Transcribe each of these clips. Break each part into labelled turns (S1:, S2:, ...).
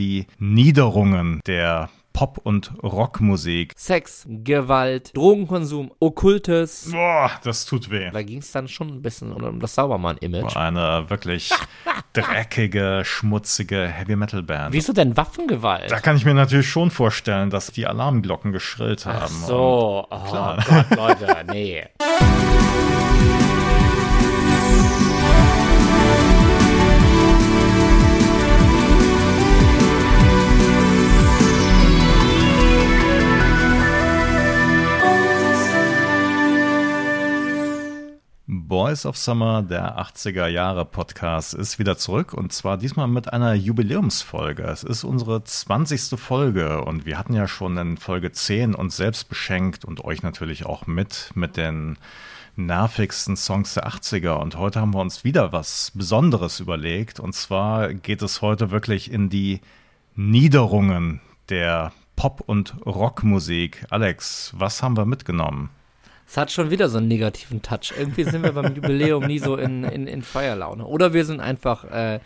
S1: die Niederungen der Pop- und Rockmusik.
S2: Sex, Gewalt, Drogenkonsum, Okkultes.
S1: Boah, das tut weh.
S2: Da ging es dann schon ein bisschen um das Saubermann-Image.
S1: Eine wirklich dreckige, schmutzige Heavy-Metal-Band.
S2: Wieso denn Waffengewalt?
S1: Da kann ich mir natürlich schon vorstellen, dass die Alarmglocken geschrillt haben.
S2: Ach so, oh
S1: klar.
S2: Gott, Leute, nee.
S1: Boys of Summer, der 80er Jahre Podcast, ist wieder zurück und zwar diesmal mit einer Jubiläumsfolge. Es ist unsere 20. Folge und wir hatten ja schon in Folge 10 uns selbst beschenkt und euch natürlich auch mit, mit den nervigsten Songs der 80er und heute haben wir uns wieder was Besonderes überlegt und zwar geht es heute wirklich in die Niederungen der Pop- und Rockmusik. Alex, was haben wir mitgenommen?
S2: Es hat schon wieder so einen negativen Touch. Irgendwie sind wir beim Jubiläum nie so in, in, in Feierlaune. Oder wir sind einfach, äh,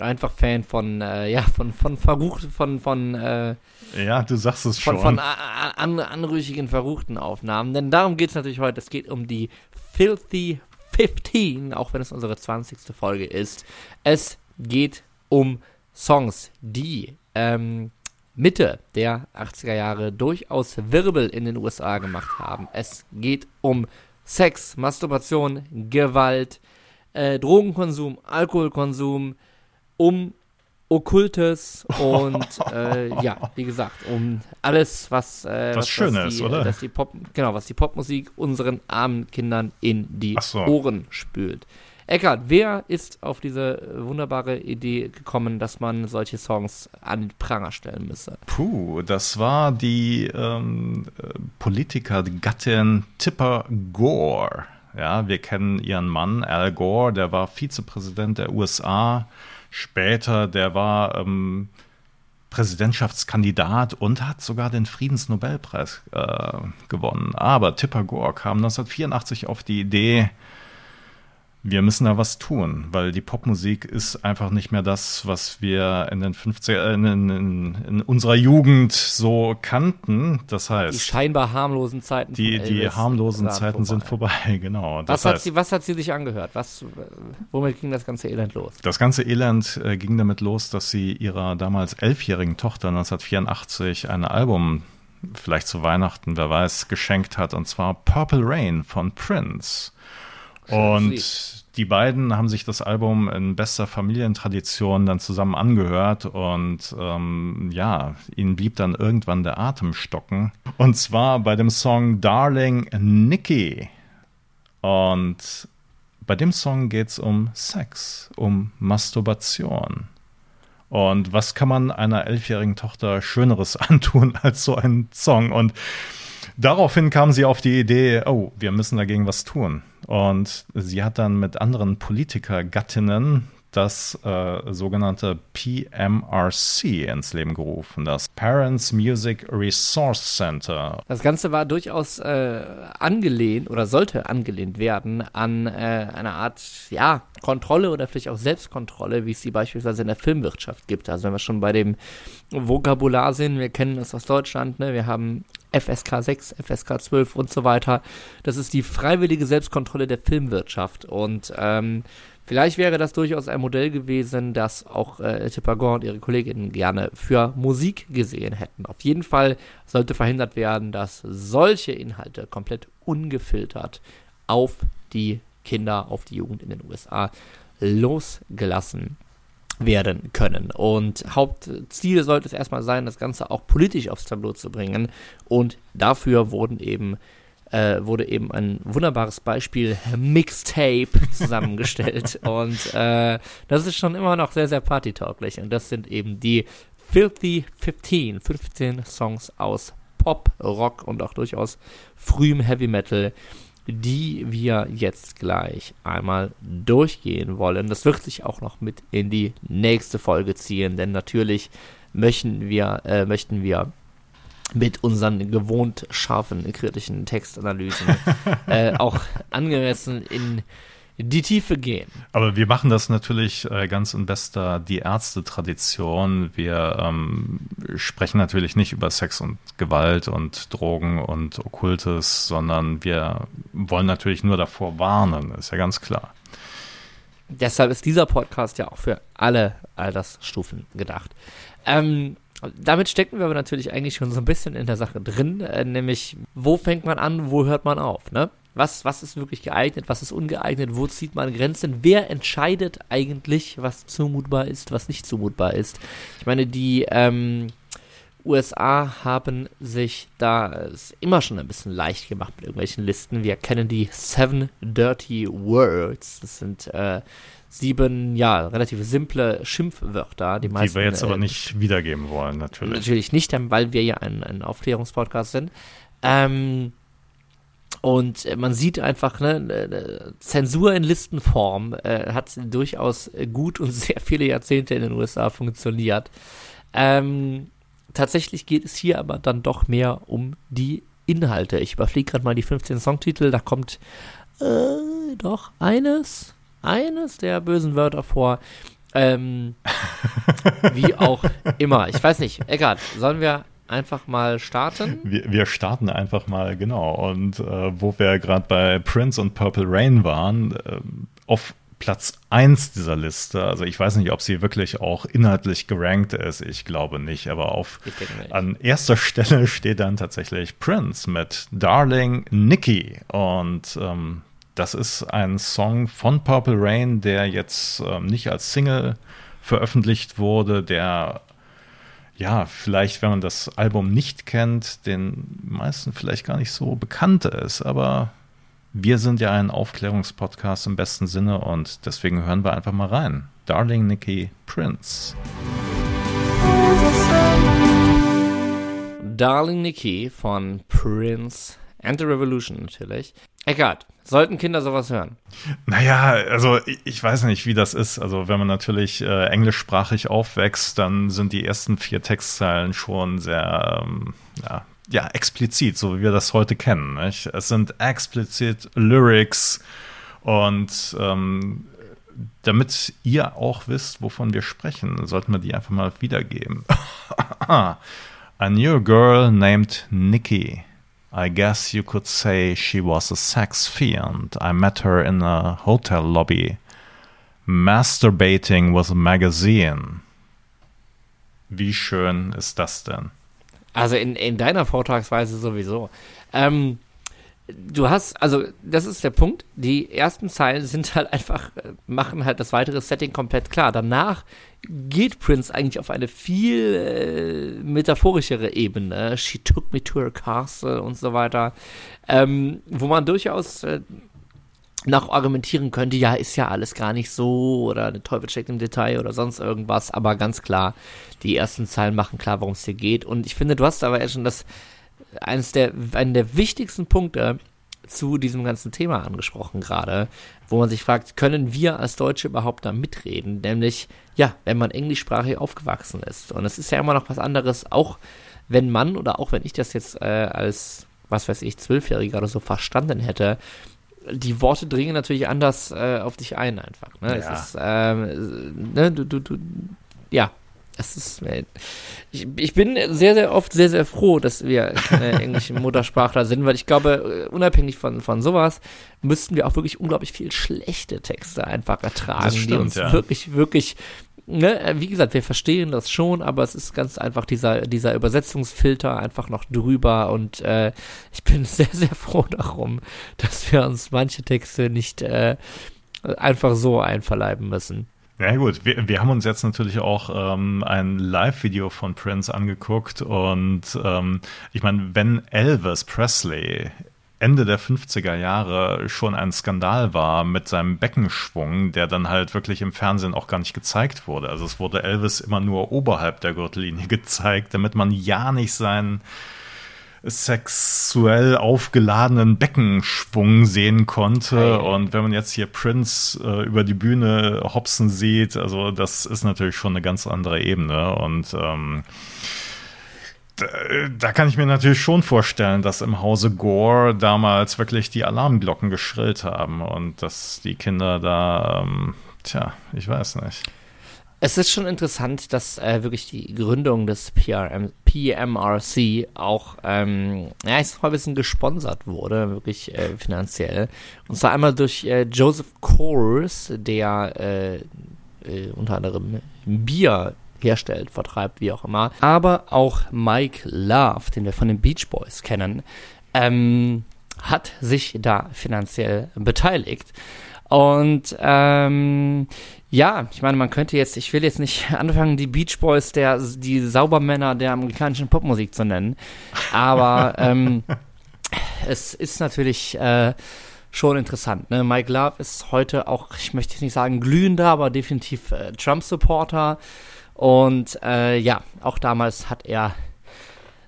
S2: einfach Fan von, äh, ja, von, von verrucht, von, von, äh,
S1: Ja, du sagst es
S2: von,
S1: schon.
S2: von a- an, anrüchigen, verruchten Aufnahmen. Denn darum geht es natürlich heute. Es geht um die Filthy 15, auch wenn es unsere 20. Folge ist. Es geht um Songs, die ähm, Mitte der 80er Jahre durchaus Wirbel in den USA gemacht haben. Es geht um Sex, Masturbation, Gewalt, äh, Drogenkonsum, Alkoholkonsum, um Okkultes und äh, ja, wie gesagt, um alles, was, äh,
S1: Was
S2: was,
S1: schön
S2: was
S1: ist,
S2: die,
S1: oder?
S2: Die Pop, genau, was die Popmusik unseren armen Kindern in die
S1: so.
S2: Ohren spült. Eckart, wer ist auf diese äh, wunderbare Idee gekommen, dass man solche Songs an den Pranger stellen müsse?
S1: Puh, das war die ähm, äh, Politiker, die Gattin Tipper Gore. Ja, wir kennen ihren Mann, Al Gore, der war Vizepräsident der USA. Später, der war ähm, Präsidentschaftskandidat und hat sogar den Friedensnobelpreis äh, gewonnen. Aber Tipper Gore kam 1984 auf die Idee, wir müssen da was tun, weil die Popmusik ist einfach nicht mehr das, was wir in den 50er, in, in, in unserer Jugend so kannten. Das
S2: Die
S1: heißt,
S2: scheinbar harmlosen Zeiten
S1: die, die harmlosen Zeiten sind vorbei, genau. Das
S2: Was hat,
S1: heißt,
S2: sie, was hat sie sich angehört? Was, äh, womit ging das ganze Elend los?
S1: Das ganze Elend äh, ging damit los, dass sie ihrer damals elfjährigen Tochter 1984 ein Album, vielleicht zu Weihnachten, wer weiß, geschenkt hat, und zwar Purple Rain von Prince. Und die beiden haben sich das Album in bester Familientradition dann zusammen angehört und ähm, ja, ihnen blieb dann irgendwann der Atem stocken. Und zwar bei dem Song Darling Nikki. Und bei dem Song geht es um Sex, um Masturbation. Und was kann man einer elfjährigen Tochter Schöneres antun als so ein Song? Und daraufhin kam sie auf die Idee, oh, wir müssen dagegen was tun. Und sie hat dann mit anderen Politikergattinnen das äh, sogenannte PMRC ins Leben gerufen, das Parents Music Resource Center.
S2: Das Ganze war durchaus äh, angelehnt oder sollte angelehnt werden an äh, eine Art, ja, Kontrolle oder vielleicht auch Selbstkontrolle, wie es sie beispielsweise in der Filmwirtschaft gibt. Also wenn wir schon bei dem Vokabular sind, wir kennen es aus Deutschland, ne? wir haben FSK 6, FSK 12 und so weiter. Das ist die freiwillige Selbstkontrolle der Filmwirtschaft und ähm, Vielleicht wäre das durchaus ein Modell gewesen, das auch äh, Tipper Gore und ihre Kolleginnen gerne für Musik gesehen hätten. Auf jeden Fall sollte verhindert werden, dass solche Inhalte komplett ungefiltert auf die Kinder, auf die Jugend in den USA losgelassen werden können. Und Hauptziel sollte es erstmal sein, das Ganze auch politisch aufs Tableau zu bringen. Und dafür wurden eben äh, wurde eben ein wunderbares Beispiel Mixtape zusammengestellt. und äh, das ist schon immer noch sehr, sehr partytauglich. Und das sind eben die Filthy 15, 15 Songs aus Pop, Rock und auch durchaus frühem Heavy Metal, die wir jetzt gleich einmal durchgehen wollen. Das wird sich auch noch mit in die nächste Folge ziehen, denn natürlich möchten wir, äh, möchten wir mit unseren gewohnt scharfen kritischen Textanalysen äh, auch angemessen in die Tiefe gehen.
S1: Aber wir machen das natürlich äh, ganz in bester Die Ärzte-Tradition. Wir ähm, sprechen natürlich nicht über Sex und Gewalt und Drogen und Okkultes, sondern wir wollen natürlich nur davor warnen, ist ja ganz klar.
S2: Deshalb ist dieser Podcast ja auch für alle Altersstufen gedacht. Ähm, damit stecken wir aber natürlich eigentlich schon so ein bisschen in der Sache drin, äh, nämlich wo fängt man an, wo hört man auf, ne? Was, was ist wirklich geeignet, was ist ungeeignet, wo zieht man Grenzen, wer entscheidet eigentlich, was zumutbar ist, was nicht zumutbar ist. Ich meine, die ähm, USA haben sich da immer schon ein bisschen leicht gemacht mit irgendwelchen Listen. Wir kennen die Seven Dirty Words. Das sind äh, sieben, ja, relativ simple Schimpfwörter.
S1: Die, meisten, die wir jetzt äh, aber nicht wiedergeben wollen, natürlich.
S2: Natürlich nicht, weil wir ja ein, ein Aufklärungspodcast sind. Ähm, und man sieht einfach, ne, Zensur in Listenform äh, hat durchaus gut und sehr viele Jahrzehnte in den USA funktioniert. Ähm, tatsächlich geht es hier aber dann doch mehr um die Inhalte. Ich überfliege gerade mal die 15 Songtitel, da kommt äh, doch eines, eines der bösen Wörter vor. Ähm, wie auch immer. Ich weiß nicht. Egal. Sollen wir einfach mal starten?
S1: Wir, wir starten einfach mal, genau. Und äh, wo wir gerade bei Prince und Purple Rain waren, äh, auf Platz 1 dieser Liste, also ich weiß nicht, ob sie wirklich auch inhaltlich gerankt ist, ich glaube nicht, aber auf an erster Stelle steht dann tatsächlich Prince mit Darling Nikki. Und ähm, das ist ein Song von Purple Rain, der jetzt ähm, nicht als Single veröffentlicht wurde, der ja, vielleicht, wenn man das Album nicht kennt, den meisten vielleicht gar nicht so bekannt ist. Aber wir sind ja ein Aufklärungspodcast im besten Sinne und deswegen hören wir einfach mal rein. Darling Nikki Prince.
S2: Darling Nikki von Prince and the Revolution natürlich. Egal. Sollten Kinder sowas hören?
S1: Naja, also ich, ich weiß nicht, wie das ist. Also wenn man natürlich äh, englischsprachig aufwächst, dann sind die ersten vier Textzeilen schon sehr ähm, ja, ja, explizit, so wie wir das heute kennen. Nicht? Es sind explizit Lyrics und ähm, damit ihr auch wisst, wovon wir sprechen, sollten wir die einfach mal wiedergeben. A new girl named Nikki. I guess you could say she was a sex fiend. I met her in a hotel lobby, masturbating with a magazine. Wie schön ist das denn?
S2: Also in, in deiner Vortragsweise sowieso. Ähm, du hast, also das ist der Punkt, die ersten Zeilen sind halt einfach, äh, machen halt das weitere Setting komplett klar. Danach geht Prince eigentlich auf eine viel äh, metaphorischere Ebene. She took me to her castle und so weiter. Ähm, wo man durchaus äh, nach argumentieren könnte, ja, ist ja alles gar nicht so oder der Teufel steckt im Detail oder sonst irgendwas, aber ganz klar, die ersten Zeilen machen klar, worum es hier geht. Und ich finde, du hast aber ja schon das, eines der, einen der wichtigsten Punkte zu diesem ganzen Thema angesprochen gerade, wo man sich fragt, können wir als Deutsche überhaupt da mitreden? Nämlich, ja, wenn man englischsprachig aufgewachsen ist. Und es ist ja immer noch was anderes, auch wenn man oder auch wenn ich das jetzt äh, als, was weiß ich, Zwölfjähriger oder so verstanden hätte, die Worte dringen natürlich anders äh, auf dich ein einfach. Ne? Ja. Es ist, ähm, ne, du, du, du, ja, es ist, äh, ich, ich bin sehr, sehr oft sehr, sehr froh, dass wir keine englischen Muttersprachler sind, weil ich glaube, äh, unabhängig von, von sowas, müssten wir auch wirklich unglaublich viel schlechte Texte einfach ertragen, stimmt, die uns ja. wirklich, wirklich, ne, äh, wie gesagt, wir verstehen das schon, aber es ist ganz einfach dieser, dieser Übersetzungsfilter einfach noch drüber und äh, ich bin sehr, sehr froh darum, dass wir uns manche Texte nicht äh, einfach so einverleiben müssen.
S1: Ja gut, wir, wir haben uns jetzt natürlich auch ähm, ein Live-Video von Prince angeguckt und ähm, ich meine, wenn Elvis Presley Ende der 50er Jahre schon ein Skandal war mit seinem Beckenschwung, der dann halt wirklich im Fernsehen auch gar nicht gezeigt wurde. Also es wurde Elvis immer nur oberhalb der Gürtellinie gezeigt, damit man ja nicht seinen sexuell aufgeladenen Beckenschwung sehen konnte. Hey. Und wenn man jetzt hier Prince äh, über die Bühne hopsen sieht, also das ist natürlich schon eine ganz andere Ebene. Und ähm, da, da, kann ich mir natürlich schon vorstellen, dass im Hause Gore damals wirklich die Alarmglocken geschrillt haben und dass die Kinder da, ähm, tja, ich weiß nicht.
S2: Es ist schon interessant, dass äh, wirklich die Gründung des PRM, PMRC auch, ähm, ja, ich sag mal, ein bisschen gesponsert wurde, wirklich äh, finanziell. Und zwar einmal durch äh, Joseph Coors, der äh, äh, unter anderem Bier herstellt, vertreibt, wie auch immer. Aber auch Mike Love, den wir von den Beach Boys kennen, ähm, hat sich da finanziell beteiligt. Und ähm, ja, ich meine, man könnte jetzt, ich will jetzt nicht anfangen, die Beach Boys, der, die Saubermänner der amerikanischen Popmusik zu nennen, aber ähm, es ist natürlich äh, schon interessant. Ne? Mike Love ist heute auch, ich möchte jetzt nicht sagen glühender, aber definitiv äh, Trump-Supporter. Und äh, ja, auch damals hat er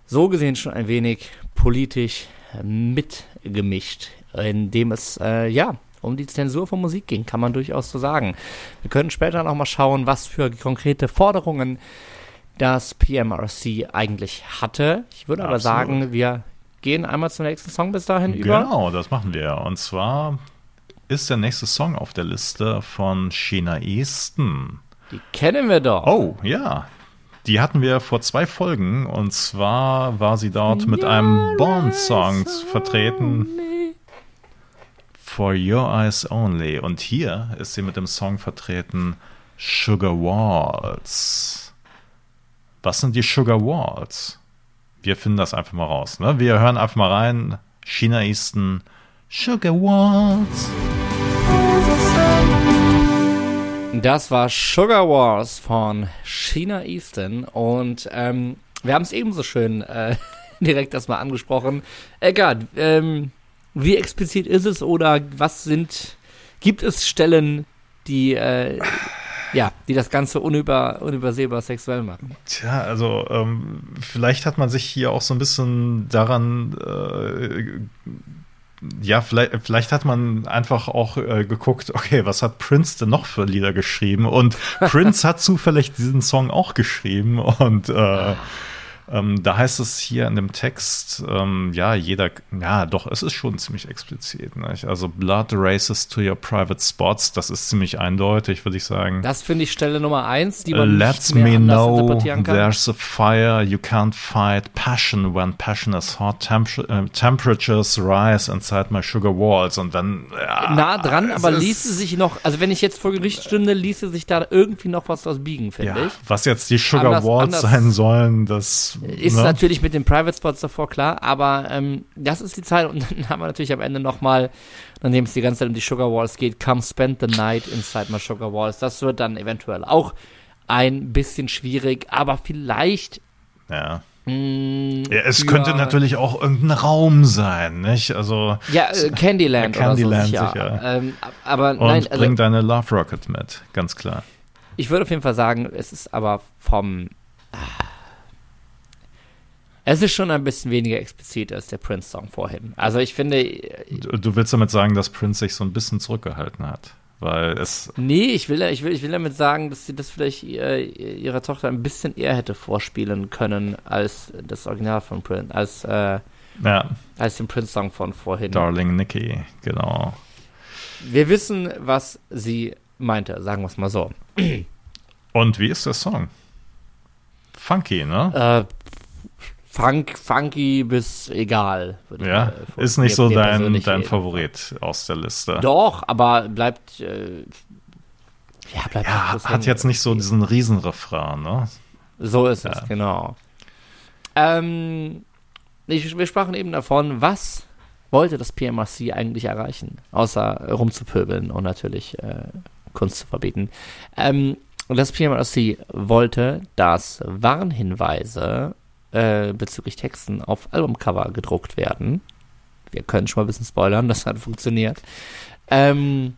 S2: so gesehen schon ein wenig politisch mitgemischt, indem es äh, ja um die Zensur von Musik ging, kann man durchaus so sagen. Wir können später noch mal schauen, was für konkrete Forderungen das PMRC eigentlich hatte. Ich würde aber Absolut. sagen, wir gehen einmal zum nächsten Song bis dahin über.
S1: Genau, das machen wir. Und zwar ist der nächste Song auf der Liste von China Easton.
S2: Die kennen wir doch.
S1: Oh, ja. Die hatten wir vor zwei Folgen und zwar war sie dort mit einem Bond-Song vertreten. For Your Eyes Only. Und hier ist sie mit dem Song vertreten Sugar Walls. Was sind die Sugar Walls? Wir finden das einfach mal raus. Ne? Wir hören einfach mal rein. China Easton Sugar Walls.
S2: Das war Sugar Wars von China Easton und ähm, wir haben es ebenso schön äh, direkt erstmal angesprochen. Egal, ähm, wie explizit ist es oder was sind, gibt es Stellen, die, äh, ja, die das Ganze unüber, unübersehbar sexuell machen?
S1: Tja, also ähm, vielleicht hat man sich hier auch so ein bisschen daran äh, ja, vielleicht, vielleicht hat man einfach auch äh, geguckt, okay, was hat Prince denn noch für Lieder geschrieben? Und Prince hat zufällig diesen Song auch geschrieben und äh, ähm, da heißt es hier in dem Text, ähm, ja, jeder, ja, doch, es ist schon ziemlich explizit. Nicht? Also Blood races to your private spots, das ist ziemlich eindeutig, würde ich sagen.
S2: Das finde ich Stelle Nummer eins, die man
S1: Let's nicht mehr me know there's a fire you can't fight, passion when passion is hot, Temp uh, temperatures rise inside my sugar walls und dann
S2: ja, nah dran, aber ließe sich noch, also wenn ich jetzt vor Gericht stünde, ließe sich da irgendwie noch was draus biegen, finde ja, ich.
S1: Was jetzt die Sugar anders, Walls anders sein sollen, das
S2: ist ne? natürlich mit den Private Spots davor klar, aber ähm, das ist die Zeit und dann haben wir natürlich am Ende nochmal, nachdem es die ganze Zeit um die Sugar Walls geht, come spend the night inside my Sugar Walls. Das wird dann eventuell auch ein bisschen schwierig, aber vielleicht.
S1: Ja. Mm, ja, es könnte natürlich auch irgendein Raum sein, nicht? Also
S2: ja, äh, Candyland,
S1: ja, Candyland oder so, sicher.
S2: Ähm, aber
S1: Und nein, also, bring deine Love Rocket mit, ganz klar.
S2: Ich würde auf jeden Fall sagen, es ist aber vom ah, es ist schon ein bisschen weniger explizit als der Prince-Song vorhin. Also ich finde.
S1: Du, du, willst damit sagen, dass Prince sich so ein bisschen zurückgehalten hat. Weil es.
S2: Nee, ich will, ich will, ich will damit sagen, dass sie das vielleicht äh, ihrer Tochter ein bisschen eher hätte vorspielen können als das Original von Prince, als, äh, ja. als den Prince-Song von vorhin.
S1: Darling Nikki, genau.
S2: Wir wissen, was sie meinte, sagen wir es mal so.
S1: Und wie ist der Song? Funky, ne?
S2: Äh, Funk, funky bis egal.
S1: Ja, ich, ist nicht so dein, dein Favorit aus der Liste.
S2: Doch, aber bleibt. Äh,
S1: ja, bleibt ja hat jetzt nicht so diesen Riesenrefrain, ne?
S2: So ist ja. es, genau. Ähm, ich, wir sprachen eben davon, was wollte das PMRC eigentlich erreichen, außer rumzupöbeln und natürlich äh, Kunst zu verbieten. Ähm, das PMRC wollte, dass Warnhinweise äh, bezüglich Texten auf Albumcover gedruckt werden. Wir können schon mal ein bisschen spoilern, das hat funktioniert. Ähm,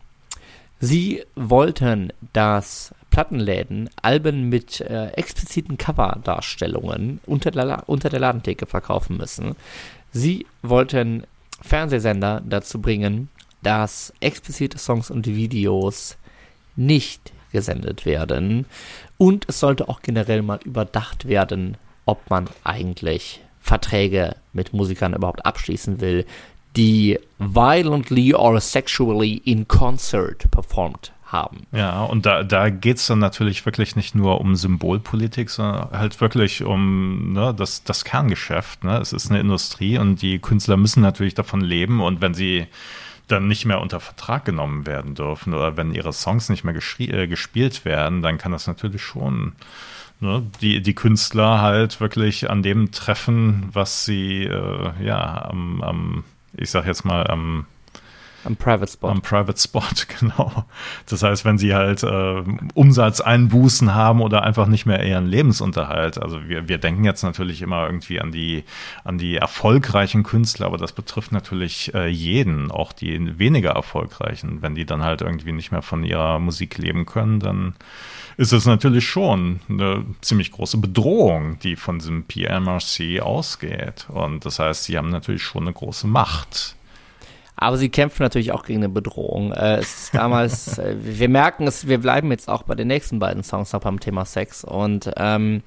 S2: sie wollten, dass Plattenläden Alben mit äh, expliziten Coverdarstellungen unter unter der Ladentheke verkaufen müssen. Sie wollten Fernsehsender dazu bringen, dass explizite Songs und Videos nicht gesendet werden. Und es sollte auch generell mal überdacht werden, ob man eigentlich Verträge mit Musikern überhaupt abschließen will, die violently or sexually in concert performed haben.
S1: Ja, und da, da geht es dann natürlich wirklich nicht nur um Symbolpolitik, sondern halt wirklich um ne, das, das Kerngeschäft. Ne? Es ist eine Industrie und die Künstler müssen natürlich davon leben und wenn sie dann nicht mehr unter Vertrag genommen werden dürfen oder wenn ihre Songs nicht mehr äh, gespielt werden, dann kann das natürlich schon ne, die, die Künstler halt wirklich an dem treffen, was sie äh, ja am, am, ich sag jetzt mal, am
S2: am Private Spot.
S1: Am Private Spot, genau. Das heißt, wenn sie halt äh, Umsatzeinbußen haben oder einfach nicht mehr ihren Lebensunterhalt. Also wir, wir denken jetzt natürlich immer irgendwie an die, an die erfolgreichen Künstler, aber das betrifft natürlich äh, jeden, auch die weniger erfolgreichen. Wenn die dann halt irgendwie nicht mehr von ihrer Musik leben können, dann ist es natürlich schon eine ziemlich große Bedrohung, die von diesem PMRC ausgeht. Und das heißt, sie haben natürlich schon eine große Macht
S2: aber sie kämpfen natürlich auch gegen eine Bedrohung. Äh, es ist damals, äh, wir merken es, wir bleiben jetzt auch bei den nächsten beiden Songs noch beim Thema Sex. Und ähm,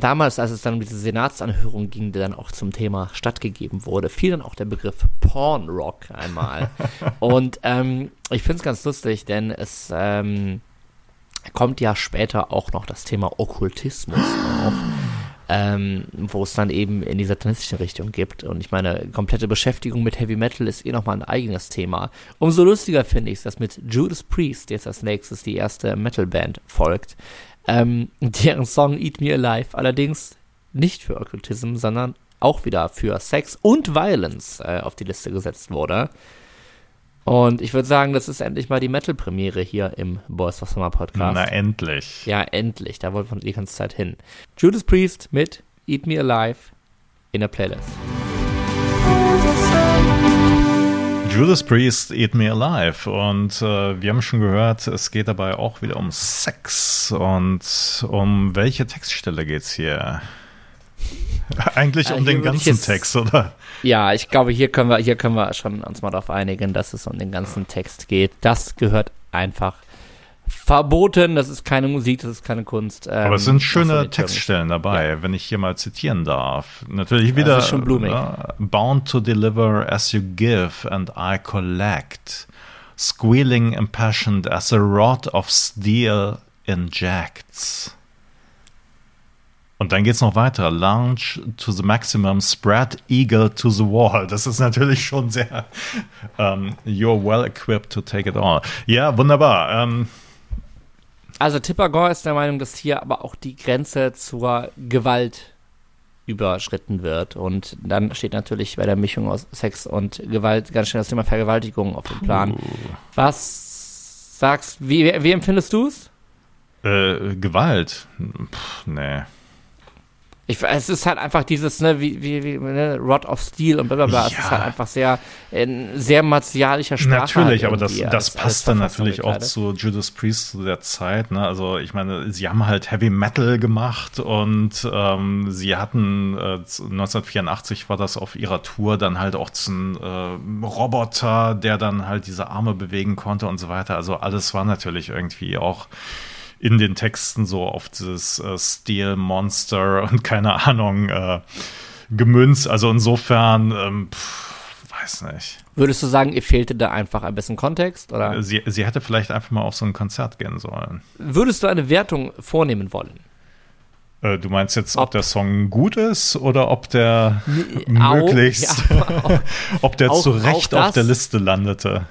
S2: damals, als es dann um diese Senatsanhörung ging, die dann auch zum Thema stattgegeben wurde, fiel dann auch der Begriff Porn Rock einmal. Und ähm, ich finde es ganz lustig, denn es ähm, kommt ja später auch noch das Thema Okkultismus auf ähm, wo es dann eben in die satanistische Richtung gibt. Und ich meine, komplette Beschäftigung mit Heavy Metal ist eh nochmal ein eigenes Thema. Umso lustiger finde ich es, dass mit Judas Priest jetzt als nächstes die erste Metalband folgt, ähm, deren Song Eat Me Alive allerdings nicht für Okkultism, sondern auch wieder für Sex und Violence äh, auf die Liste gesetzt wurde. Und ich würde sagen, das ist endlich mal die Metal-Premiere hier im Boys of Summer Podcast.
S1: Na, endlich.
S2: Ja, endlich. Da wollten wir die ganze Zeit hin. Judas Priest mit Eat Me Alive in der Playlist.
S1: Judas Priest, Eat Me Alive. Und äh, wir haben schon gehört, es geht dabei auch wieder um Sex. Und um welche Textstelle geht es hier? Eigentlich um den ganzen jetzt, Text, oder?
S2: Ja, ich glaube, hier können wir, hier können wir schon uns mal darauf einigen, dass es um den ganzen Text geht. Das gehört einfach verboten. Das ist keine Musik, das ist keine Kunst.
S1: Ähm, Aber es sind schöne Textstellen dabei, ja. wenn ich hier mal zitieren darf. Natürlich wieder
S2: schon blumig.
S1: Uh, Bound to deliver as you give and I collect. Squealing impassioned as a rod of steel injects. Und dann geht es noch weiter. Launch to the maximum, spread eagle to the wall. Das ist natürlich schon sehr. Ähm, you're well equipped to take it all. Ja, wunderbar. Ähm,
S2: also Tipper Gore ist der Meinung, dass hier aber auch die Grenze zur Gewalt überschritten wird. Und dann steht natürlich bei der Mischung aus Sex und Gewalt ganz schnell das Thema Vergewaltigung auf dem Plan. Uh. Was sagst wie, wie empfindest du es?
S1: Äh, Gewalt? Puh, nee.
S2: Ich, es ist halt einfach dieses, ne, wie, wie, wie ne, Rod of Steel und blablabla. Ja. Es ist halt einfach sehr, äh, sehr martialischer Sprache.
S1: Natürlich, halt aber das, das passt dann natürlich auch zu Judas Priest zu der Zeit, ne? Also ich meine, sie haben halt Heavy Metal gemacht und ähm, sie hatten äh, 1984 war das auf ihrer Tour dann halt auch ein äh, Roboter, der dann halt diese Arme bewegen konnte und so weiter. Also alles war natürlich irgendwie auch in den Texten so auf dieses äh, Steel Monster und keine Ahnung äh, gemünzt. Also insofern, ähm, pff, weiß nicht.
S2: Würdest du sagen, ihr fehlte da einfach ein bisschen Kontext? Oder?
S1: Sie, sie hätte vielleicht einfach mal auf so ein Konzert gehen sollen.
S2: Würdest du eine Wertung vornehmen wollen?
S1: Äh, du meinst jetzt, ob, ob, der Song gut ist oder ob der nee, möglichst, auch, ja, ob der auch, zu Recht auf der Liste landete?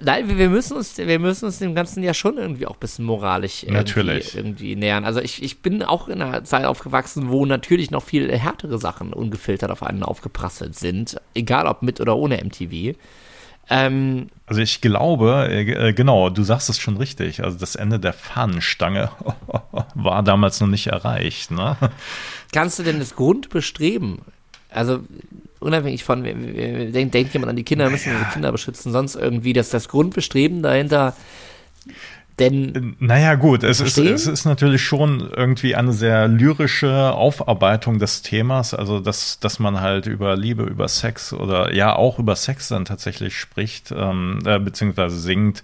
S2: Nein, wir müssen uns, wir müssen uns dem Ganzen ja schon irgendwie auch ein bisschen moralisch irgendwie,
S1: natürlich.
S2: irgendwie nähern. Also ich, ich bin auch in einer Zeit aufgewachsen, wo natürlich noch viel härtere Sachen ungefiltert auf einen aufgeprasselt sind, egal ob mit oder ohne MTV.
S1: Ähm, also ich glaube, äh, äh, genau, du sagst es schon richtig. Also das Ende der Fahnenstange war damals noch nicht erreicht. Ne?
S2: Kannst du denn das Grundbestreben, also unabhängig von, denkt, denkt jemand an die Kinder, müssen wir die Kinder beschützen, sonst irgendwie, dass das Grundbestreben dahinter denn.
S1: Naja, gut, es ist, es ist natürlich schon irgendwie eine sehr lyrische Aufarbeitung des Themas, also dass, dass man halt über Liebe, über Sex oder ja auch über Sex dann tatsächlich spricht, ähm, äh, beziehungsweise singt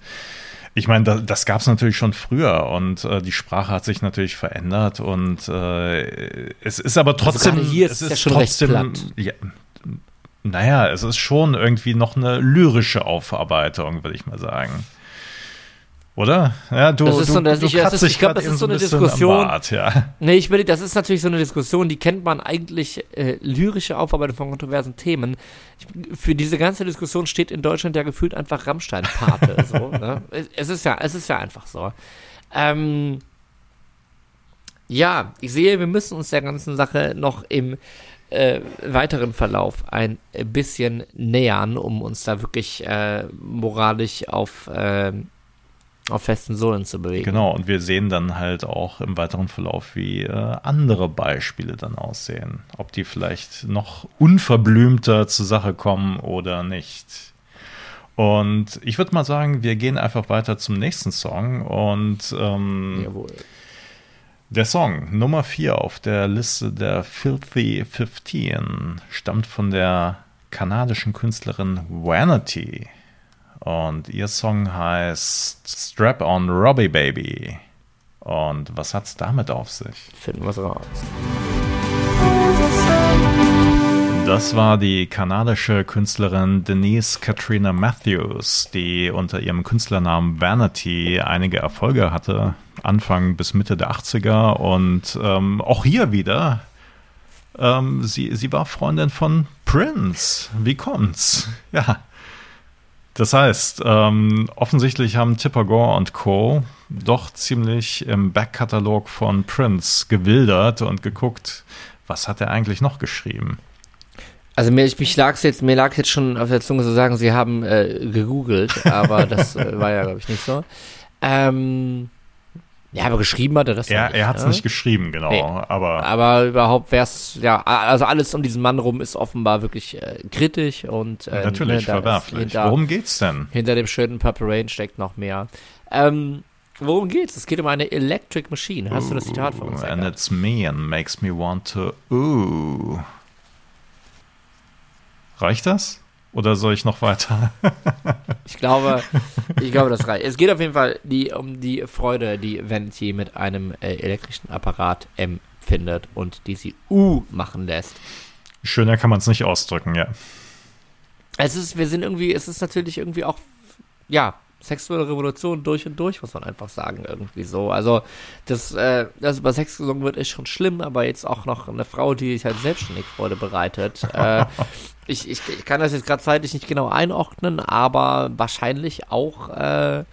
S1: Ich meine, das, das gab es natürlich schon früher und äh, die Sprache hat sich natürlich verändert und äh, es ist aber also trotzdem. Also
S2: hier ist es ist ja schon trotzdem, recht
S1: ja, naja, es ist schon irgendwie noch eine lyrische Aufarbeitung, würde ich mal sagen. Oder? Ja, du,
S2: das ist
S1: du,
S2: so, das
S1: du
S2: ich, das ich glaube, das ist so eine Diskussion.
S1: Bart, ja.
S2: Nee, ich will, das ist natürlich so eine Diskussion, die kennt man eigentlich äh, lyrische Aufarbeitung von kontroversen Themen. Ich, für diese ganze Diskussion steht in Deutschland ja gefühlt einfach Rammstein-Pate. so, ne? Es ist ja, es ist ja einfach so. Ähm, ja, ich sehe, wir müssen uns der ganzen Sache noch im äh, weiteren Verlauf ein bisschen nähern, um uns da wirklich äh, moralisch auf äh, auf festen Sohlen zu bewegen.
S1: Genau, und wir sehen dann halt auch im weiteren Verlauf, wie äh, andere Beispiele dann aussehen. Ob die vielleicht noch unverblümter zur Sache kommen oder nicht. Und ich würde mal sagen, wir gehen einfach weiter zum nächsten Song. Und ähm, Jawohl. Der Song Nummer 4 auf der Liste der Filthy 15 stammt von der kanadischen Künstlerin Vanity. Und ihr Song heißt Strap on Robbie Baby. Und was hat's damit auf sich?
S2: Finden wir es raus.
S1: Das war die kanadische Künstlerin Denise Katrina Matthews, die unter ihrem Künstlernamen Vanity einige Erfolge hatte, Anfang bis Mitte der 80er. Und ähm, auch hier wieder, ähm, sie, sie war Freundin von Prince. Wie kommt's? Ja. Das heißt, ähm, offensichtlich haben Tipper Gore und Co. doch ziemlich im Backkatalog von Prince gewildert und geguckt, was hat er eigentlich noch geschrieben.
S2: Also mir, mich lag's jetzt, mir lag jetzt schon auf der Zunge zu sagen, sie haben äh, gegoogelt, aber das äh, war ja, glaube ich, nicht so. Ähm, ja, aber geschrieben hat er das
S1: er,
S2: nicht.
S1: Er hat es
S2: ne?
S1: nicht geschrieben, genau. Nee. Aber,
S2: aber überhaupt wäre es, ja, also alles um diesen Mann rum ist offenbar wirklich äh, kritisch und
S1: äh, natürlich ne, verwerflich. Hinter, worum geht's denn?
S2: Hinter dem schönen Purple Rain steckt noch mehr. Ähm, worum geht's? Es geht um eine Electric Machine. Hast ooh, du das Zitat von uns?
S1: And gehabt? it's me and makes me want to ooh. Reicht das? Oder soll ich noch weiter?
S2: ich glaube, ich glaube, das reicht. Es geht auf jeden Fall die, um die Freude, die Vanity mit einem äh, elektrischen Apparat empfindet und die sie U machen lässt.
S1: Schöner kann man es nicht ausdrücken, ja.
S2: Es ist, wir sind irgendwie, es ist natürlich irgendwie auch, ja, sexuelle Revolution durch und durch, muss man einfach sagen, irgendwie so. Also, das, äh, dass über Sex gesungen wird, ist schon schlimm, aber jetzt auch noch eine Frau, die sich halt selbstständig Freude bereitet. äh, ich, ich, ich, kann das jetzt gerade zeitlich nicht genau einordnen, aber wahrscheinlich auch äh,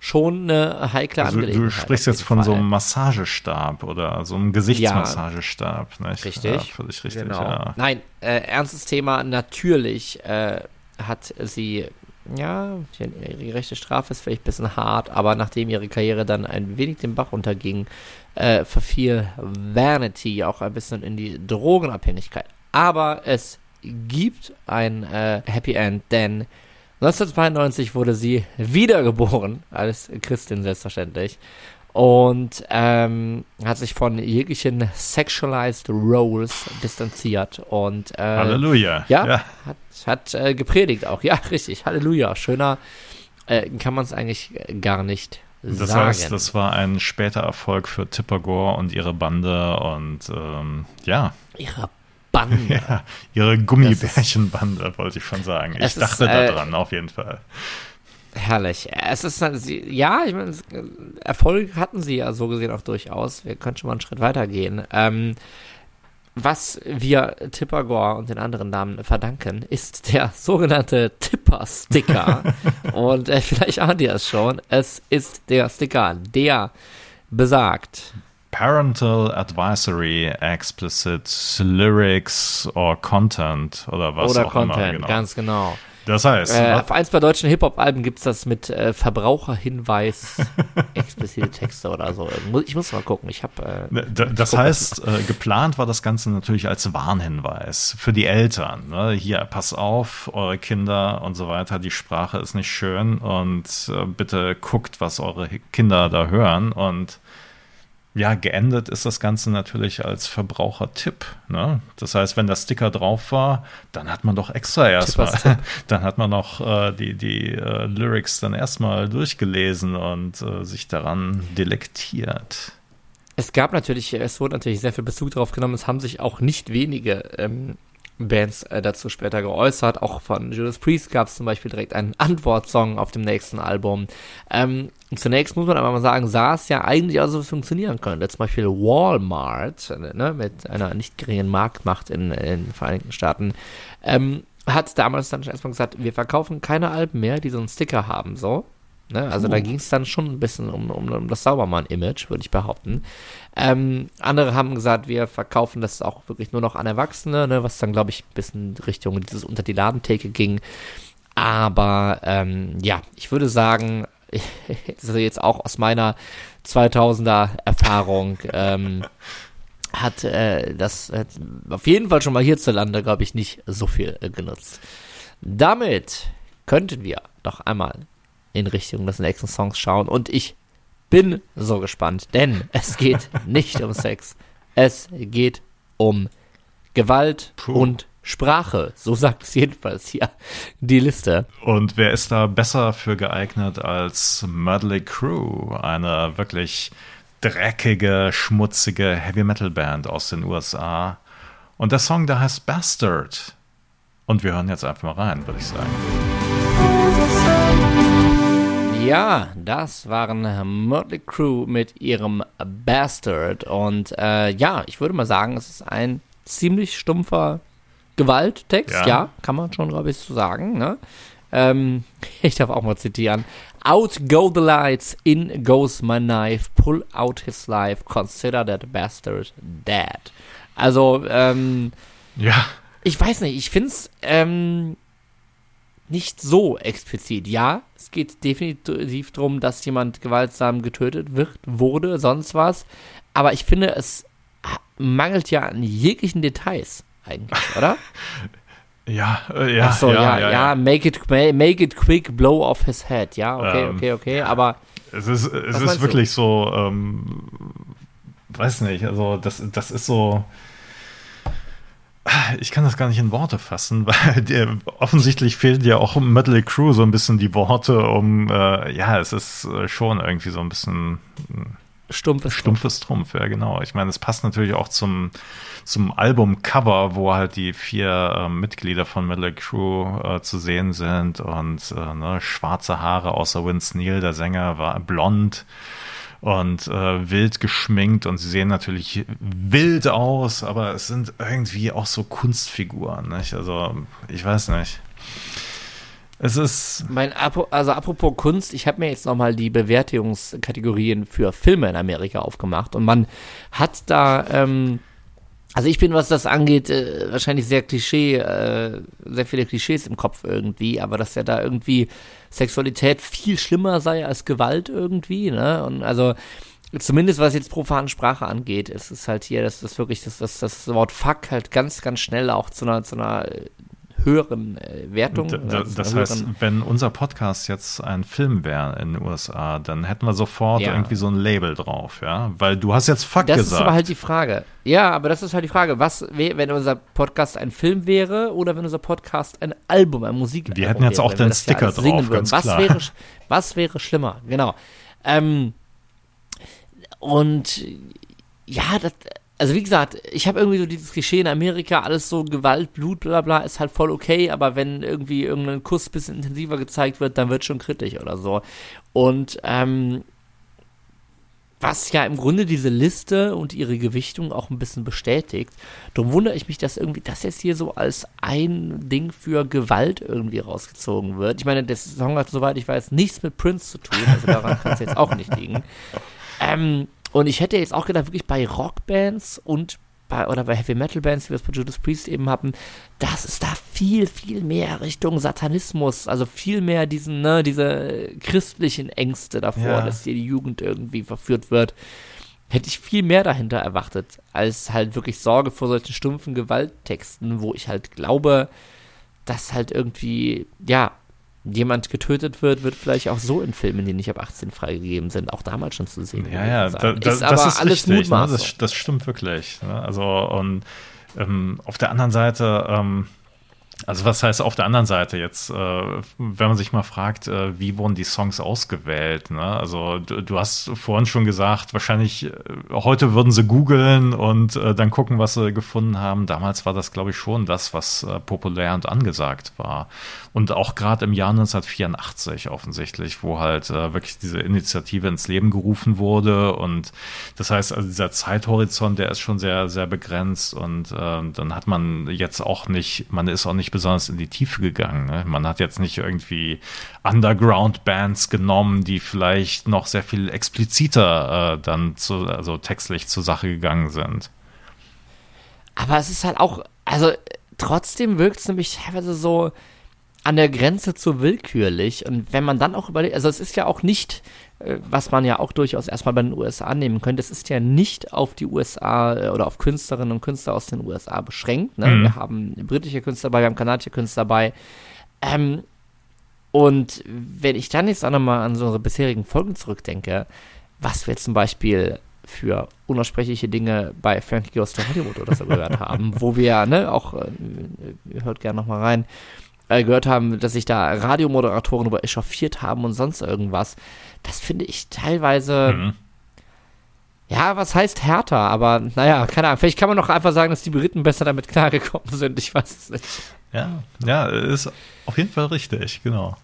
S2: schon eine heikle also, Angelegenheit.
S1: Du sprichst jetzt von Fall. so einem Massagestab oder so einem Gesichtsmassagestab. Ja,
S2: nicht? Richtig. Ja,
S1: völlig richtig,
S2: genau.
S1: ja.
S2: Nein, äh, ernstes Thema. Natürlich äh, hat sie ja, die rechte Strafe ist vielleicht ein bisschen hart, aber nachdem ihre Karriere dann ein wenig den Bach unterging, äh, verfiel Vanity auch ein bisschen in die Drogenabhängigkeit. Aber es gibt ein äh, Happy End, denn 1992 wurde sie wiedergeboren, als Christin selbstverständlich, und ähm, hat sich von jeglichen sexualized roles distanziert und äh,
S1: Halleluja.
S2: Ja, ja. hat, hat äh, gepredigt auch. Ja, richtig. Halleluja. Schöner äh, kann man es eigentlich gar nicht
S1: das
S2: sagen.
S1: heißt, das war ein später Erfolg für Tipper Gore und ihre Bande und ähm, ja.
S2: Ihre Bande. Ja,
S1: ihre Gummibärchenbande, wollte ich schon sagen. Ich dachte ist, äh, daran, auf jeden Fall.
S2: Herrlich. Es ist ja, ich meine, Erfolg hatten sie ja so gesehen auch durchaus. Wir können schon mal einen Schritt weitergehen. Ähm, was wir Tippergore und den anderen Namen verdanken, ist der sogenannte Tipper-Sticker. und äh, vielleicht ahnt ihr es schon. Es ist der Sticker, der besagt.
S1: Parental Advisory, Explicit Lyrics or Content oder was
S2: oder
S1: auch
S2: Content,
S1: immer. Genau.
S2: ganz genau.
S1: Das heißt.
S2: Äh, auf eins bei deutschen Hip-Hop-Alben gibt es das mit äh, Verbraucherhinweis, explizite Texte oder so. Ich muss mal gucken. Ich habe.
S1: Äh, das heißt, äh, geplant war das Ganze natürlich als Warnhinweis für die Eltern. Ne? Hier, pass auf, eure Kinder und so weiter. Die Sprache ist nicht schön und äh, bitte guckt, was eure Kinder da hören und ja, geendet ist das Ganze natürlich als Verbrauchertipp. Ne? Das heißt, wenn der Sticker drauf war, dann hat man doch extra erstmal, dann hat man noch äh, die, die äh, Lyrics dann erstmal durchgelesen und äh, sich daran delektiert.
S2: Es gab natürlich, es wurde natürlich sehr viel Bezug darauf genommen, es haben sich auch nicht wenige ähm, Bands äh, dazu später geäußert. Auch von Judas Priest gab es zum Beispiel direkt einen Antwortsong auf dem nächsten Album. Ähm, zunächst muss man aber mal sagen, sah es ja eigentlich auch so funktionieren könnte. Zum Beispiel Walmart, ne, mit einer nicht geringen Marktmacht in, den Vereinigten Staaten, ähm, hat damals dann erstmal gesagt, wir verkaufen keine Alben mehr, die so einen Sticker haben, so. Ne? Also uh. da ging es dann schon ein bisschen um, um, um das Saubermann-Image, würde ich behaupten. Ähm, andere haben gesagt, wir verkaufen das auch wirklich nur noch an Erwachsene, ne? was dann, glaube ich, ein bisschen Richtung dieses unter die Ladentheke ging. Aber ähm, ja, ich würde sagen, also jetzt auch aus meiner 2000er Erfahrung, ähm, hat äh, das hat auf jeden Fall schon mal hierzulande, glaube ich, nicht so viel äh, genutzt. Damit könnten wir doch einmal in Richtung des nächsten Songs schauen. Und ich bin so gespannt, denn es geht nicht um Sex. Es geht um Gewalt Puh. und Sprache. So sagt es jedenfalls hier die Liste.
S1: Und wer ist da besser für geeignet als Mudley Crew, eine wirklich dreckige, schmutzige Heavy Metal Band aus den USA? Und der Song da heißt Bastard. Und wir hören jetzt einfach mal rein, würde ich sagen.
S2: Ja, das waren Motley Crew mit ihrem Bastard. Und äh, ja, ich würde mal sagen, es ist ein ziemlich stumpfer Gewalttext. Ja, ja kann man schon, glaube ich, so sagen. Ne? Ähm, ich darf auch mal zitieren. Out go the lights, in goes my knife, pull out his life, consider that bastard dead. Also, ähm,
S1: ja.
S2: Ich weiß nicht, ich finde es, ähm, nicht so explizit. Ja, es geht definitiv darum, dass jemand gewaltsam getötet wird, wurde, sonst was. Aber ich finde, es mangelt ja an jeglichen Details eigentlich, oder?
S1: Ja, äh, ja,
S2: Ach so, ja, ja, ja, ja, Make it, make it quick, blow off his head. Ja, okay, ähm, okay, okay, aber.
S1: Es ist, es ist wirklich du? so, ähm, weiß nicht, also das, das ist so ich kann das gar nicht in Worte fassen, weil der, offensichtlich fehlen ja auch Medley Crew so ein bisschen die Worte, um, äh, ja, es ist äh, schon irgendwie so ein bisschen
S2: stumpfes,
S1: stumpfes Trumpf, ja, genau. Ich meine, es passt natürlich auch zum, zum Albumcover, wo halt die vier äh, Mitglieder von Medley Crew äh, zu sehen sind und äh, ne, schwarze Haare, außer Vince Neil, der Sänger, war blond und äh, wild geschminkt und sie sehen natürlich wild aus, aber es sind irgendwie auch so Kunstfiguren. Nicht? Also ich weiß nicht. Es ist.
S2: Mein, also apropos Kunst, ich habe mir jetzt nochmal die Bewertungskategorien für Filme in Amerika aufgemacht und man hat da, ähm, also ich bin, was das angeht, äh, wahrscheinlich sehr Klischee, äh, sehr viele Klischees im Kopf irgendwie, aber dass er da irgendwie Sexualität viel schlimmer sei als Gewalt irgendwie, ne? Und also zumindest was jetzt profane Sprache angeht, ist es halt hier, dass das wirklich, dass das, das Wort Fuck halt ganz, ganz schnell auch zu einer, zu einer höheren äh, Wertung. D
S1: das heißt, wenn unser Podcast jetzt ein Film wäre in den USA, dann hätten wir sofort ja. irgendwie so ein Label drauf, ja? Weil du hast jetzt Fuck
S2: das
S1: gesagt.
S2: Das ist aber halt die Frage. Ja, aber das ist halt die Frage, was, wenn unser Podcast ein Film wäre oder wenn unser Podcast ein Album, ein Musikalbum
S1: Wir hätten jetzt wäre, auch den Sticker drauf, ganz
S2: was
S1: klar.
S2: Wäre, was wäre schlimmer? Genau. Ähm, und ja, das, also wie gesagt, ich habe irgendwie so dieses Klischee in Amerika, alles so Gewalt, Blut, bla bla, ist halt voll okay, aber wenn irgendwie irgendein Kuss ein bisschen intensiver gezeigt wird, dann wird schon kritisch oder so. Und ähm, was ja im Grunde diese Liste und ihre Gewichtung auch ein bisschen bestätigt. Darum wundere ich mich, dass irgendwie das jetzt hier so als ein Ding für Gewalt irgendwie rausgezogen wird. Ich meine, der Song hat, soweit ich weiß, nichts mit Prince zu tun, also daran kann es jetzt auch nicht liegen. Ähm, und ich hätte jetzt auch gedacht, wirklich bei Rockbands und bei, oder bei Heavy Metal Bands, wie wir es bei Judas Priest eben hatten, dass es da viel, viel mehr Richtung Satanismus, also viel mehr diesen, ne, diese christlichen Ängste davor, ja. dass hier die Jugend irgendwie verführt wird. Hätte ich viel mehr dahinter erwartet, als halt wirklich Sorge vor solchen stumpfen Gewalttexten, wo ich halt glaube, dass halt irgendwie, ja, jemand getötet wird, wird vielleicht auch so in Filmen, die nicht ab 18 freigegeben sind, auch damals schon zu sehen.
S1: Ja, ja, da, da, ist das ist alles richtig, ne? das, das, stimmt wirklich. Ne? Also und ähm, auf der anderen Seite ähm, also was heißt auf der anderen Seite jetzt, äh, wenn man sich mal fragt, äh, wie wurden die Songs ausgewählt? Ne? Also du, du, hast vorhin schon gesagt, wahrscheinlich äh, heute würden sie googeln und äh, dann gucken, was sie gefunden haben. Damals war das, glaube ich, schon das, was äh, populär und angesagt war. Und auch gerade im Jahr 1984 offensichtlich, wo halt äh, wirklich diese Initiative ins Leben gerufen wurde. Und das heißt, also dieser Zeithorizont, der ist schon sehr, sehr begrenzt. Und dann hat man jetzt auch nicht, man ist auch nicht nicht besonders in die Tiefe gegangen. Ne? Man hat jetzt nicht irgendwie Underground-Bands genommen, die vielleicht noch sehr viel expliziter äh, dann zu, also textlich zur Sache gegangen sind.
S2: Aber es ist halt auch, also trotzdem wirkt es nämlich teilweise so an der Grenze zu willkürlich. Und wenn man dann auch überlegt, also es ist ja auch nicht was man ja auch durchaus erstmal bei den USA annehmen könnte, es ist ja nicht auf die USA äh, oder auf Künstlerinnen und Künstler aus den USA beschränkt. Ne? Mhm. Wir haben britische Künstler dabei, wir haben kanadische Künstler dabei. Ähm, und wenn ich dann jetzt auch nochmal an so unsere bisherigen Folgen zurückdenke, was wir zum Beispiel für unaussprechliche Dinge bei Frankie Goes to Hollywood oder so gehört haben, wo wir, ne, auch, äh, hört gerne nochmal rein, äh, gehört haben, dass sich da Radiomoderatoren über echauffiert haben und sonst irgendwas. Das finde ich teilweise. Mhm. Ja, was heißt härter? Aber naja, keine Ahnung. Vielleicht kann man doch einfach sagen, dass die Briten besser damit klargekommen sind. Ich weiß es nicht.
S1: Ja, ja, ist auf jeden Fall richtig, genau.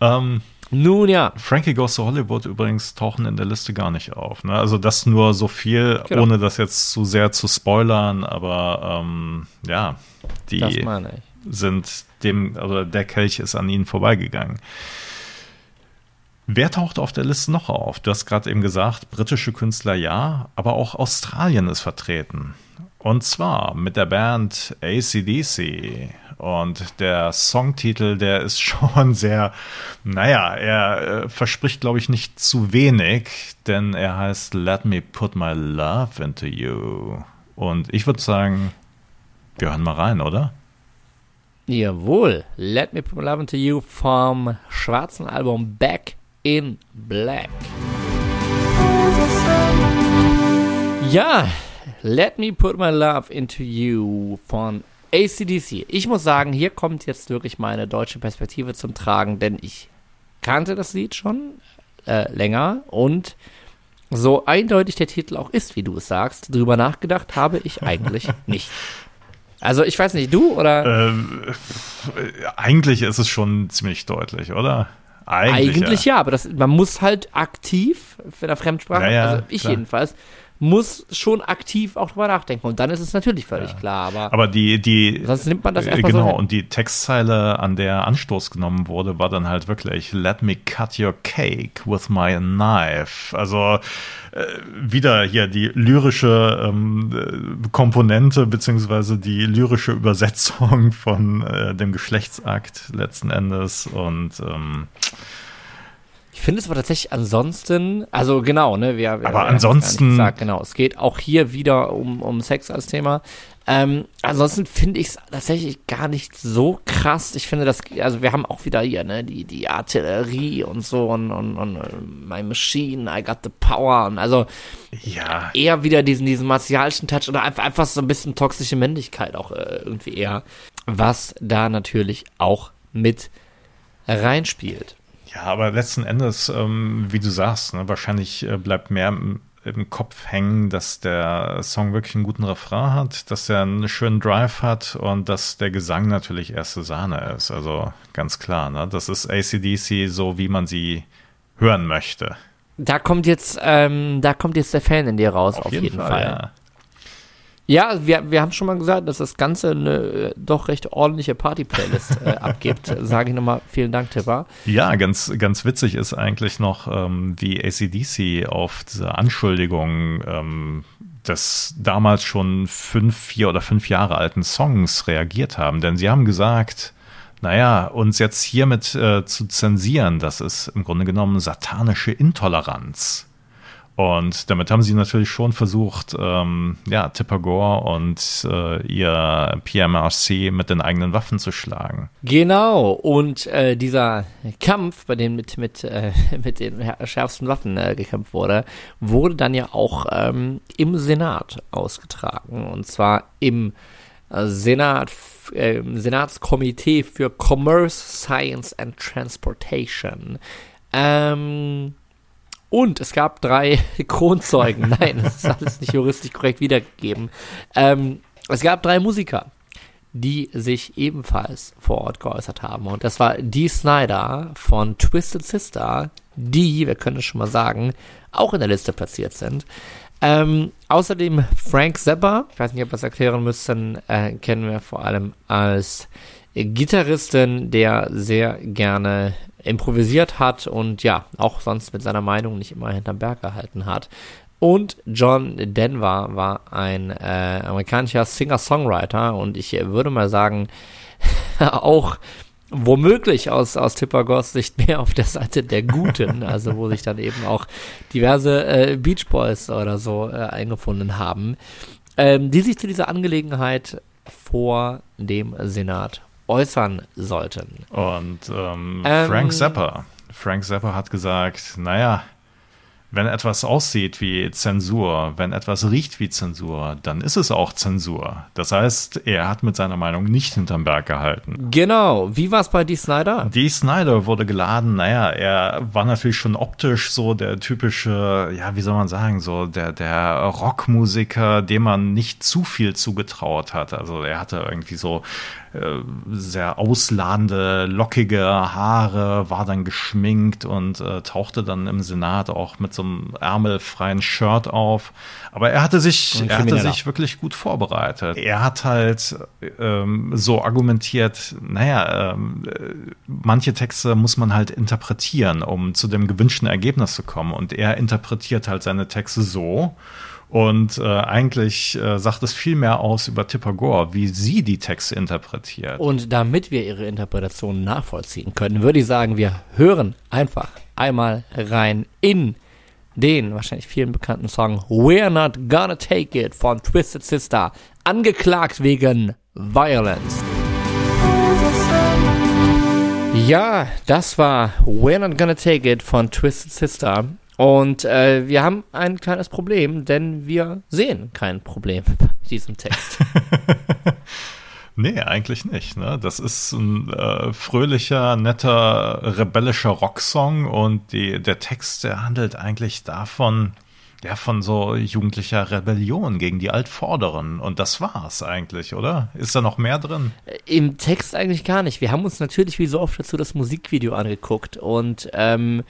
S1: Ähm,
S2: Nun ja.
S1: Frankie Goes to Hollywood übrigens tauchen in der Liste gar nicht auf. Ne? Also das nur so viel, genau. ohne das jetzt zu sehr zu spoilern, aber ähm, ja, die sind dem, also der Kelch ist an ihnen vorbeigegangen. Wer taucht auf der Liste noch auf? Du hast gerade eben gesagt, britische Künstler ja, aber auch Australien ist vertreten. Und zwar mit der Band ACDC. Und der Songtitel, der ist schon sehr, naja, er äh, verspricht, glaube ich, nicht zu wenig, denn er heißt Let Me Put My Love Into You. Und ich würde sagen, wir hören mal rein, oder?
S2: Jawohl, Let Me Put My Love Into You vom schwarzen Album Back in Black. Ja, Let Me Put My Love Into You von ACDC. Ich muss sagen, hier kommt jetzt wirklich meine deutsche Perspektive zum Tragen, denn ich kannte das Lied schon äh, länger und so eindeutig der Titel auch ist, wie du es sagst, drüber nachgedacht habe ich eigentlich nicht. Also ich weiß nicht, du oder? Ähm,
S1: eigentlich ist es schon ziemlich deutlich, oder?
S2: Eigentlich, Eigentlich ja. ja. aber das, man muss halt aktiv, für eine Fremdsprache, ja, ja, also ich klar. jedenfalls, muss schon aktiv auch drüber nachdenken. Und dann ist es natürlich völlig ja. klar. Aber,
S1: aber die, die.
S2: Sonst nimmt man das äh, erstmal
S1: Genau,
S2: so
S1: und die Textzeile, an der Anstoß genommen wurde, war dann halt wirklich: Let me cut your cake with my knife. Also äh, wieder hier die lyrische ähm, Komponente, beziehungsweise die lyrische Übersetzung von äh, dem Geschlechtsakt letzten Endes. Und. Ähm,
S2: ich finde es aber tatsächlich ansonsten, also genau, ne, wir,
S1: wir aber ansonsten,
S2: gesagt, genau, es geht auch hier wieder um, um Sex als Thema. Ähm, ansonsten finde ich es tatsächlich gar nicht so krass. Ich finde das, also wir haben auch wieder hier, ne, die, die Artillerie und so und, und, und äh, My Machine, I got the power und also
S1: ja.
S2: eher wieder diesen, diesen martialischen Touch oder einfach, einfach so ein bisschen toxische Männlichkeit auch äh, irgendwie eher, was da natürlich auch mit reinspielt.
S1: Ja, aber letzten Endes, ähm, wie du sagst, ne, wahrscheinlich äh, bleibt mehr im, im, Kopf hängen, dass der Song wirklich einen guten Refrain hat, dass er einen schönen Drive hat und dass der Gesang natürlich erste Sahne ist. Also ganz klar, ne? das ist ACDC so, wie man sie hören möchte.
S2: Da kommt jetzt, ähm, da kommt jetzt der Fan in dir raus, auf, auf jeden, jeden, Fall. Fall. Ja. Ja, wir, wir haben schon mal gesagt, dass das Ganze eine äh, doch recht ordentliche Party-Playlist äh, abgibt. Sage ich nochmal vielen Dank, Tipper.
S1: Ja, ganz, ganz witzig ist eigentlich noch, ähm, wie ACDC auf diese Anschuldigung ähm, des damals schon fünf, vier oder fünf Jahre alten Songs reagiert haben. Denn sie haben gesagt, naja, uns jetzt hiermit äh, zu zensieren, das ist im Grunde genommen satanische Intoleranz. Und damit haben sie natürlich schon versucht, ähm, ja, Tipper Gore und äh, ihr PMRC mit den eigenen Waffen zu schlagen.
S2: Genau, und äh, dieser Kampf, bei dem mit, mit, äh, mit den schärfsten Waffen äh, gekämpft wurde, wurde dann ja auch ähm, im Senat ausgetragen. Und zwar im äh, Senat, äh, Senatskomitee für Commerce, Science and Transportation. Ähm, und es gab drei Kronzeugen. Nein, das ist alles nicht juristisch korrekt wiedergegeben. Ähm, es gab drei Musiker, die sich ebenfalls vor Ort geäußert haben. Und das war Dee Snyder von Twisted Sister, die, wir können es schon mal sagen, auch in der Liste platziert sind. Ähm, außerdem Frank Zappa, ich weiß nicht, ob wir das erklären müssen, äh, kennen wir vor allem als Gitarristen, der sehr gerne improvisiert hat und ja, auch sonst mit seiner Meinung nicht immer hinterm Berg gehalten hat. Und John Denver war ein äh, amerikanischer Singer-Songwriter und ich würde mal sagen, auch womöglich aus, aus Tipper Goss Sicht mehr auf der Seite der Guten, also wo sich dann eben auch diverse äh, Beach Boys oder so äh, eingefunden haben, ähm, die sich zu dieser Angelegenheit vor dem Senat äußern sollten.
S1: Und ähm, ähm, Frank Zappa. Frank Zappa hat gesagt, naja, wenn etwas aussieht wie Zensur, wenn etwas riecht wie Zensur, dann ist es auch Zensur. Das heißt, er hat mit seiner Meinung nicht hinterm Berg gehalten.
S2: Genau. Wie war es bei Dee Snyder?
S1: Dee Snyder wurde geladen. Naja, er war natürlich schon optisch so der typische, ja, wie soll man sagen, so der, der Rockmusiker, dem man nicht zu viel zugetraut hat. Also er hatte irgendwie so sehr ausladende, lockige Haare, war dann geschminkt und äh, tauchte dann im Senat auch mit so einem ärmelfreien Shirt auf. Aber er hatte sich, er hatte sich wirklich gut vorbereitet. Er hat halt ähm, so argumentiert, naja, ähm, manche Texte muss man halt interpretieren, um zu dem gewünschten Ergebnis zu kommen. Und er interpretiert halt seine Texte so, und äh, eigentlich äh, sagt es viel mehr aus über Tipper Gore, wie sie die Texte interpretiert.
S2: Und damit wir ihre Interpretation nachvollziehen können, würde ich sagen, wir hören einfach einmal rein in den wahrscheinlich vielen bekannten Song We're Not Gonna Take It von Twisted Sister, angeklagt wegen Violence. Ja, das war We're Not Gonna Take It von Twisted Sister. Und äh, wir haben ein kleines Problem, denn wir sehen kein Problem bei diesem Text.
S1: nee, eigentlich nicht. Ne? Das ist ein äh, fröhlicher, netter, rebellischer Rocksong und die, der Text, der handelt eigentlich davon, ja, von so jugendlicher Rebellion gegen die Altvorderen. Und das war's eigentlich, oder? Ist da noch mehr drin?
S2: Äh, Im Text eigentlich gar nicht. Wir haben uns natürlich wie so oft dazu das Musikvideo angeguckt und ähm,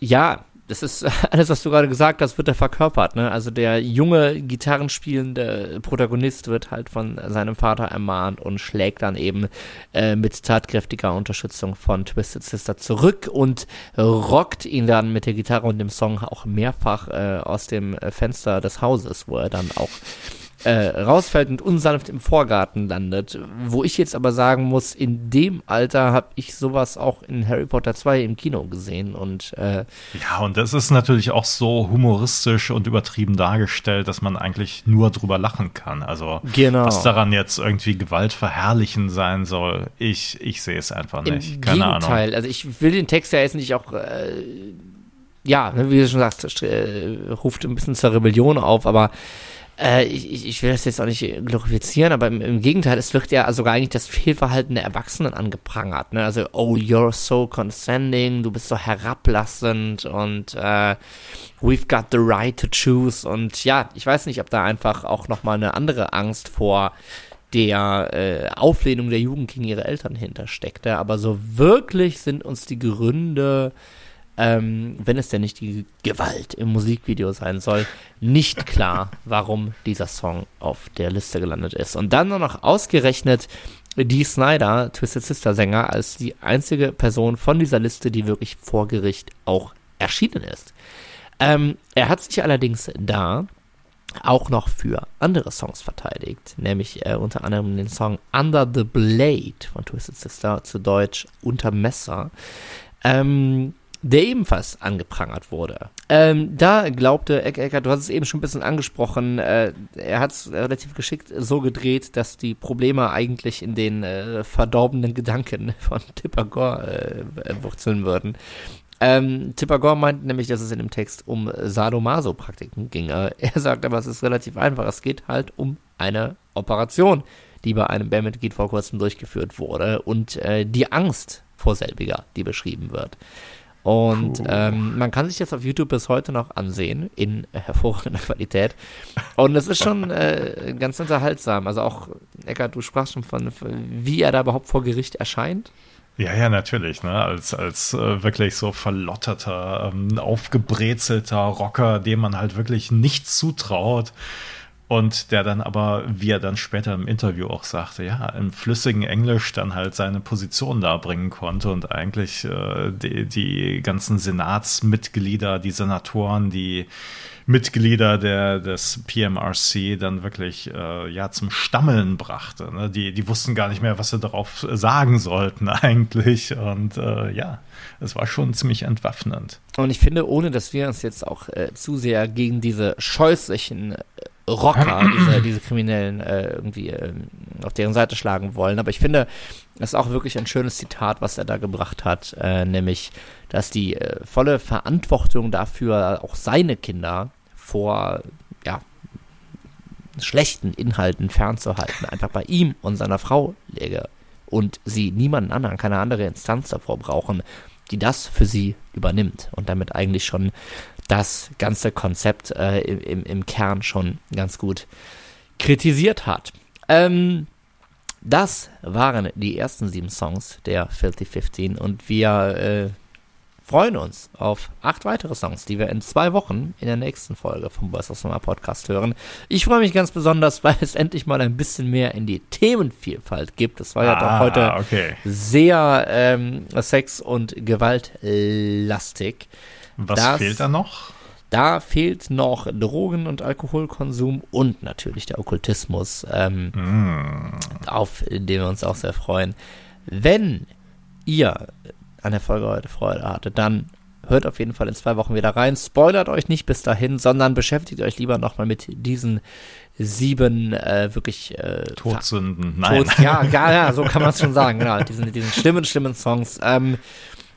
S2: ja, das ist alles, was du gerade gesagt hast, wird er verkörpert. Ne? Also der junge Gitarrenspielende Protagonist wird halt von seinem Vater ermahnt und schlägt dann eben äh, mit tatkräftiger Unterstützung von Twisted Sister zurück und rockt ihn dann mit der Gitarre und dem Song auch mehrfach äh, aus dem Fenster des Hauses, wo er dann auch äh, rausfällt und unsanft im Vorgarten landet. Wo ich jetzt aber sagen muss, in dem Alter habe ich sowas auch in Harry Potter 2 im Kino gesehen und äh,
S1: ja, und das ist natürlich auch so humoristisch und übertrieben dargestellt, dass man eigentlich nur drüber lachen kann. Also genau. was daran jetzt irgendwie gewaltverherrlichen sein soll, ich, ich sehe es einfach nicht.
S2: Im Keine Gegenteil. Ahnung. Also ich will den Text ja jetzt nicht auch äh, ja, wie du schon sagst, äh, ruft ein bisschen zur Rebellion auf, aber äh, ich, ich will das jetzt auch nicht glorifizieren, aber im, im, Gegenteil, es wird ja sogar eigentlich das Fehlverhalten der Erwachsenen angeprangert. Ne? Also, oh, you're so condescending, du bist so herablassend und äh, we've got the right to choose. Und ja, ich weiß nicht, ob da einfach auch nochmal eine andere Angst vor der äh, Auflehnung der Jugend gegen ihre Eltern hintersteckte. Aber so wirklich sind uns die Gründe ähm, wenn es denn nicht die Gewalt im Musikvideo sein soll, nicht klar, warum dieser Song auf der Liste gelandet ist. Und dann noch ausgerechnet Dee Snyder, Twisted Sister Sänger, als die einzige Person von dieser Liste, die wirklich vor Gericht auch erschienen ist. Ähm, er hat sich allerdings da auch noch für andere Songs verteidigt, nämlich äh, unter anderem den Song Under the Blade von Twisted Sister, zu Deutsch Unter Messer. Ähm, der ebenfalls angeprangert wurde. Ähm, da glaubte Ecker, du hast es eben schon ein bisschen angesprochen, äh, er hat es relativ geschickt so gedreht, dass die Probleme eigentlich in den äh, verdorbenen Gedanken von Tipper Gore äh, wurzeln würden. Ähm, Tipper Gore meint nämlich, dass es in dem Text um Sadomaso-Praktiken ginge. Er sagt aber, es ist relativ einfach. Es geht halt um eine Operation, die bei einem Bandmitglied vor kurzem durchgeführt wurde und äh, die Angst vor selbiger, die beschrieben wird. Und ähm, man kann sich das auf YouTube bis heute noch ansehen, in hervorragender Qualität. Und es ist schon äh, ganz unterhaltsam. Also auch, Eckart, du sprachst schon von, wie er da überhaupt vor Gericht erscheint.
S1: Ja, ja, natürlich, ne? Als, als äh, wirklich so verlotterter, ähm, aufgebrezelter Rocker, dem man halt wirklich nichts zutraut. Und der dann aber, wie er dann später im Interview auch sagte, ja, im flüssigen Englisch dann halt seine Position darbringen konnte und eigentlich äh, die, die ganzen Senatsmitglieder, die Senatoren, die Mitglieder der, des PMRC dann wirklich äh, ja zum Stammeln brachte. Ne? Die, die wussten gar nicht mehr, was sie darauf sagen sollten eigentlich. Und äh, ja, es war schon ziemlich entwaffnend.
S2: Und ich finde, ohne dass wir uns jetzt auch äh, zu sehr gegen diese scheußlichen äh, Rocker, diese, diese Kriminellen äh, irgendwie äh, auf deren Seite schlagen wollen. Aber ich finde, das ist auch wirklich ein schönes Zitat, was er da gebracht hat, äh, nämlich, dass die äh, volle Verantwortung dafür auch seine Kinder vor ja, schlechten Inhalten fernzuhalten, einfach bei ihm und seiner Frau läge und sie niemanden anderen, keine andere Instanz davor brauchen, die das für sie übernimmt und damit eigentlich schon das ganze Konzept äh, im, im Kern schon ganz gut kritisiert hat. Ähm, das waren die ersten sieben Songs der Filthy 15 und wir äh, freuen uns auf acht weitere Songs, die wir in zwei Wochen in der nächsten Folge vom Boys of Summer Podcast hören. Ich freue mich ganz besonders, weil es endlich mal ein bisschen mehr in die Themenvielfalt gibt. Das war ja doch ah, heute okay. sehr ähm, sex- und gewaltlastig.
S1: Was das, fehlt da noch?
S2: Da fehlt noch Drogen- und Alkoholkonsum und natürlich der Okkultismus, ähm, mm. auf den wir uns auch sehr freuen. Wenn ihr an der Folge heute Freude hattet, dann hört auf jeden Fall in zwei Wochen wieder rein. Spoilert euch nicht bis dahin, sondern beschäftigt euch lieber nochmal mit diesen sieben äh, wirklich äh,
S1: Todsünden. Nein.
S2: Tod, ja, ja, ja, so kann man es schon sagen. Genau, diesen, diesen schlimmen, schlimmen Songs. Ähm,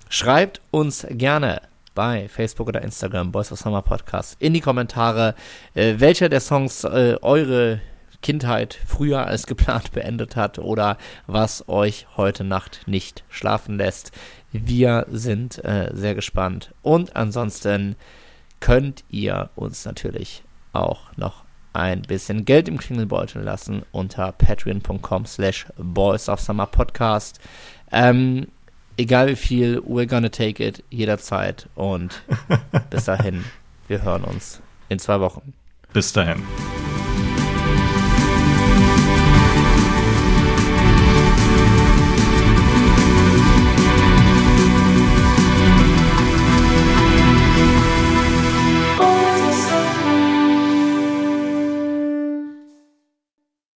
S2: schreibt uns gerne bei Facebook oder Instagram, Boys of Summer Podcast, in die Kommentare, äh, welcher der Songs äh, eure Kindheit früher als geplant beendet hat oder was euch heute Nacht nicht schlafen lässt. Wir sind äh, sehr gespannt. Und ansonsten könnt ihr uns natürlich auch noch ein bisschen Geld im Klingelbeutel lassen unter patreon.com slash boys of summer podcast. Ähm, egal wie viel, we're gonna take it jederzeit. Und bis dahin, wir hören uns in zwei Wochen.
S1: Bis dahin.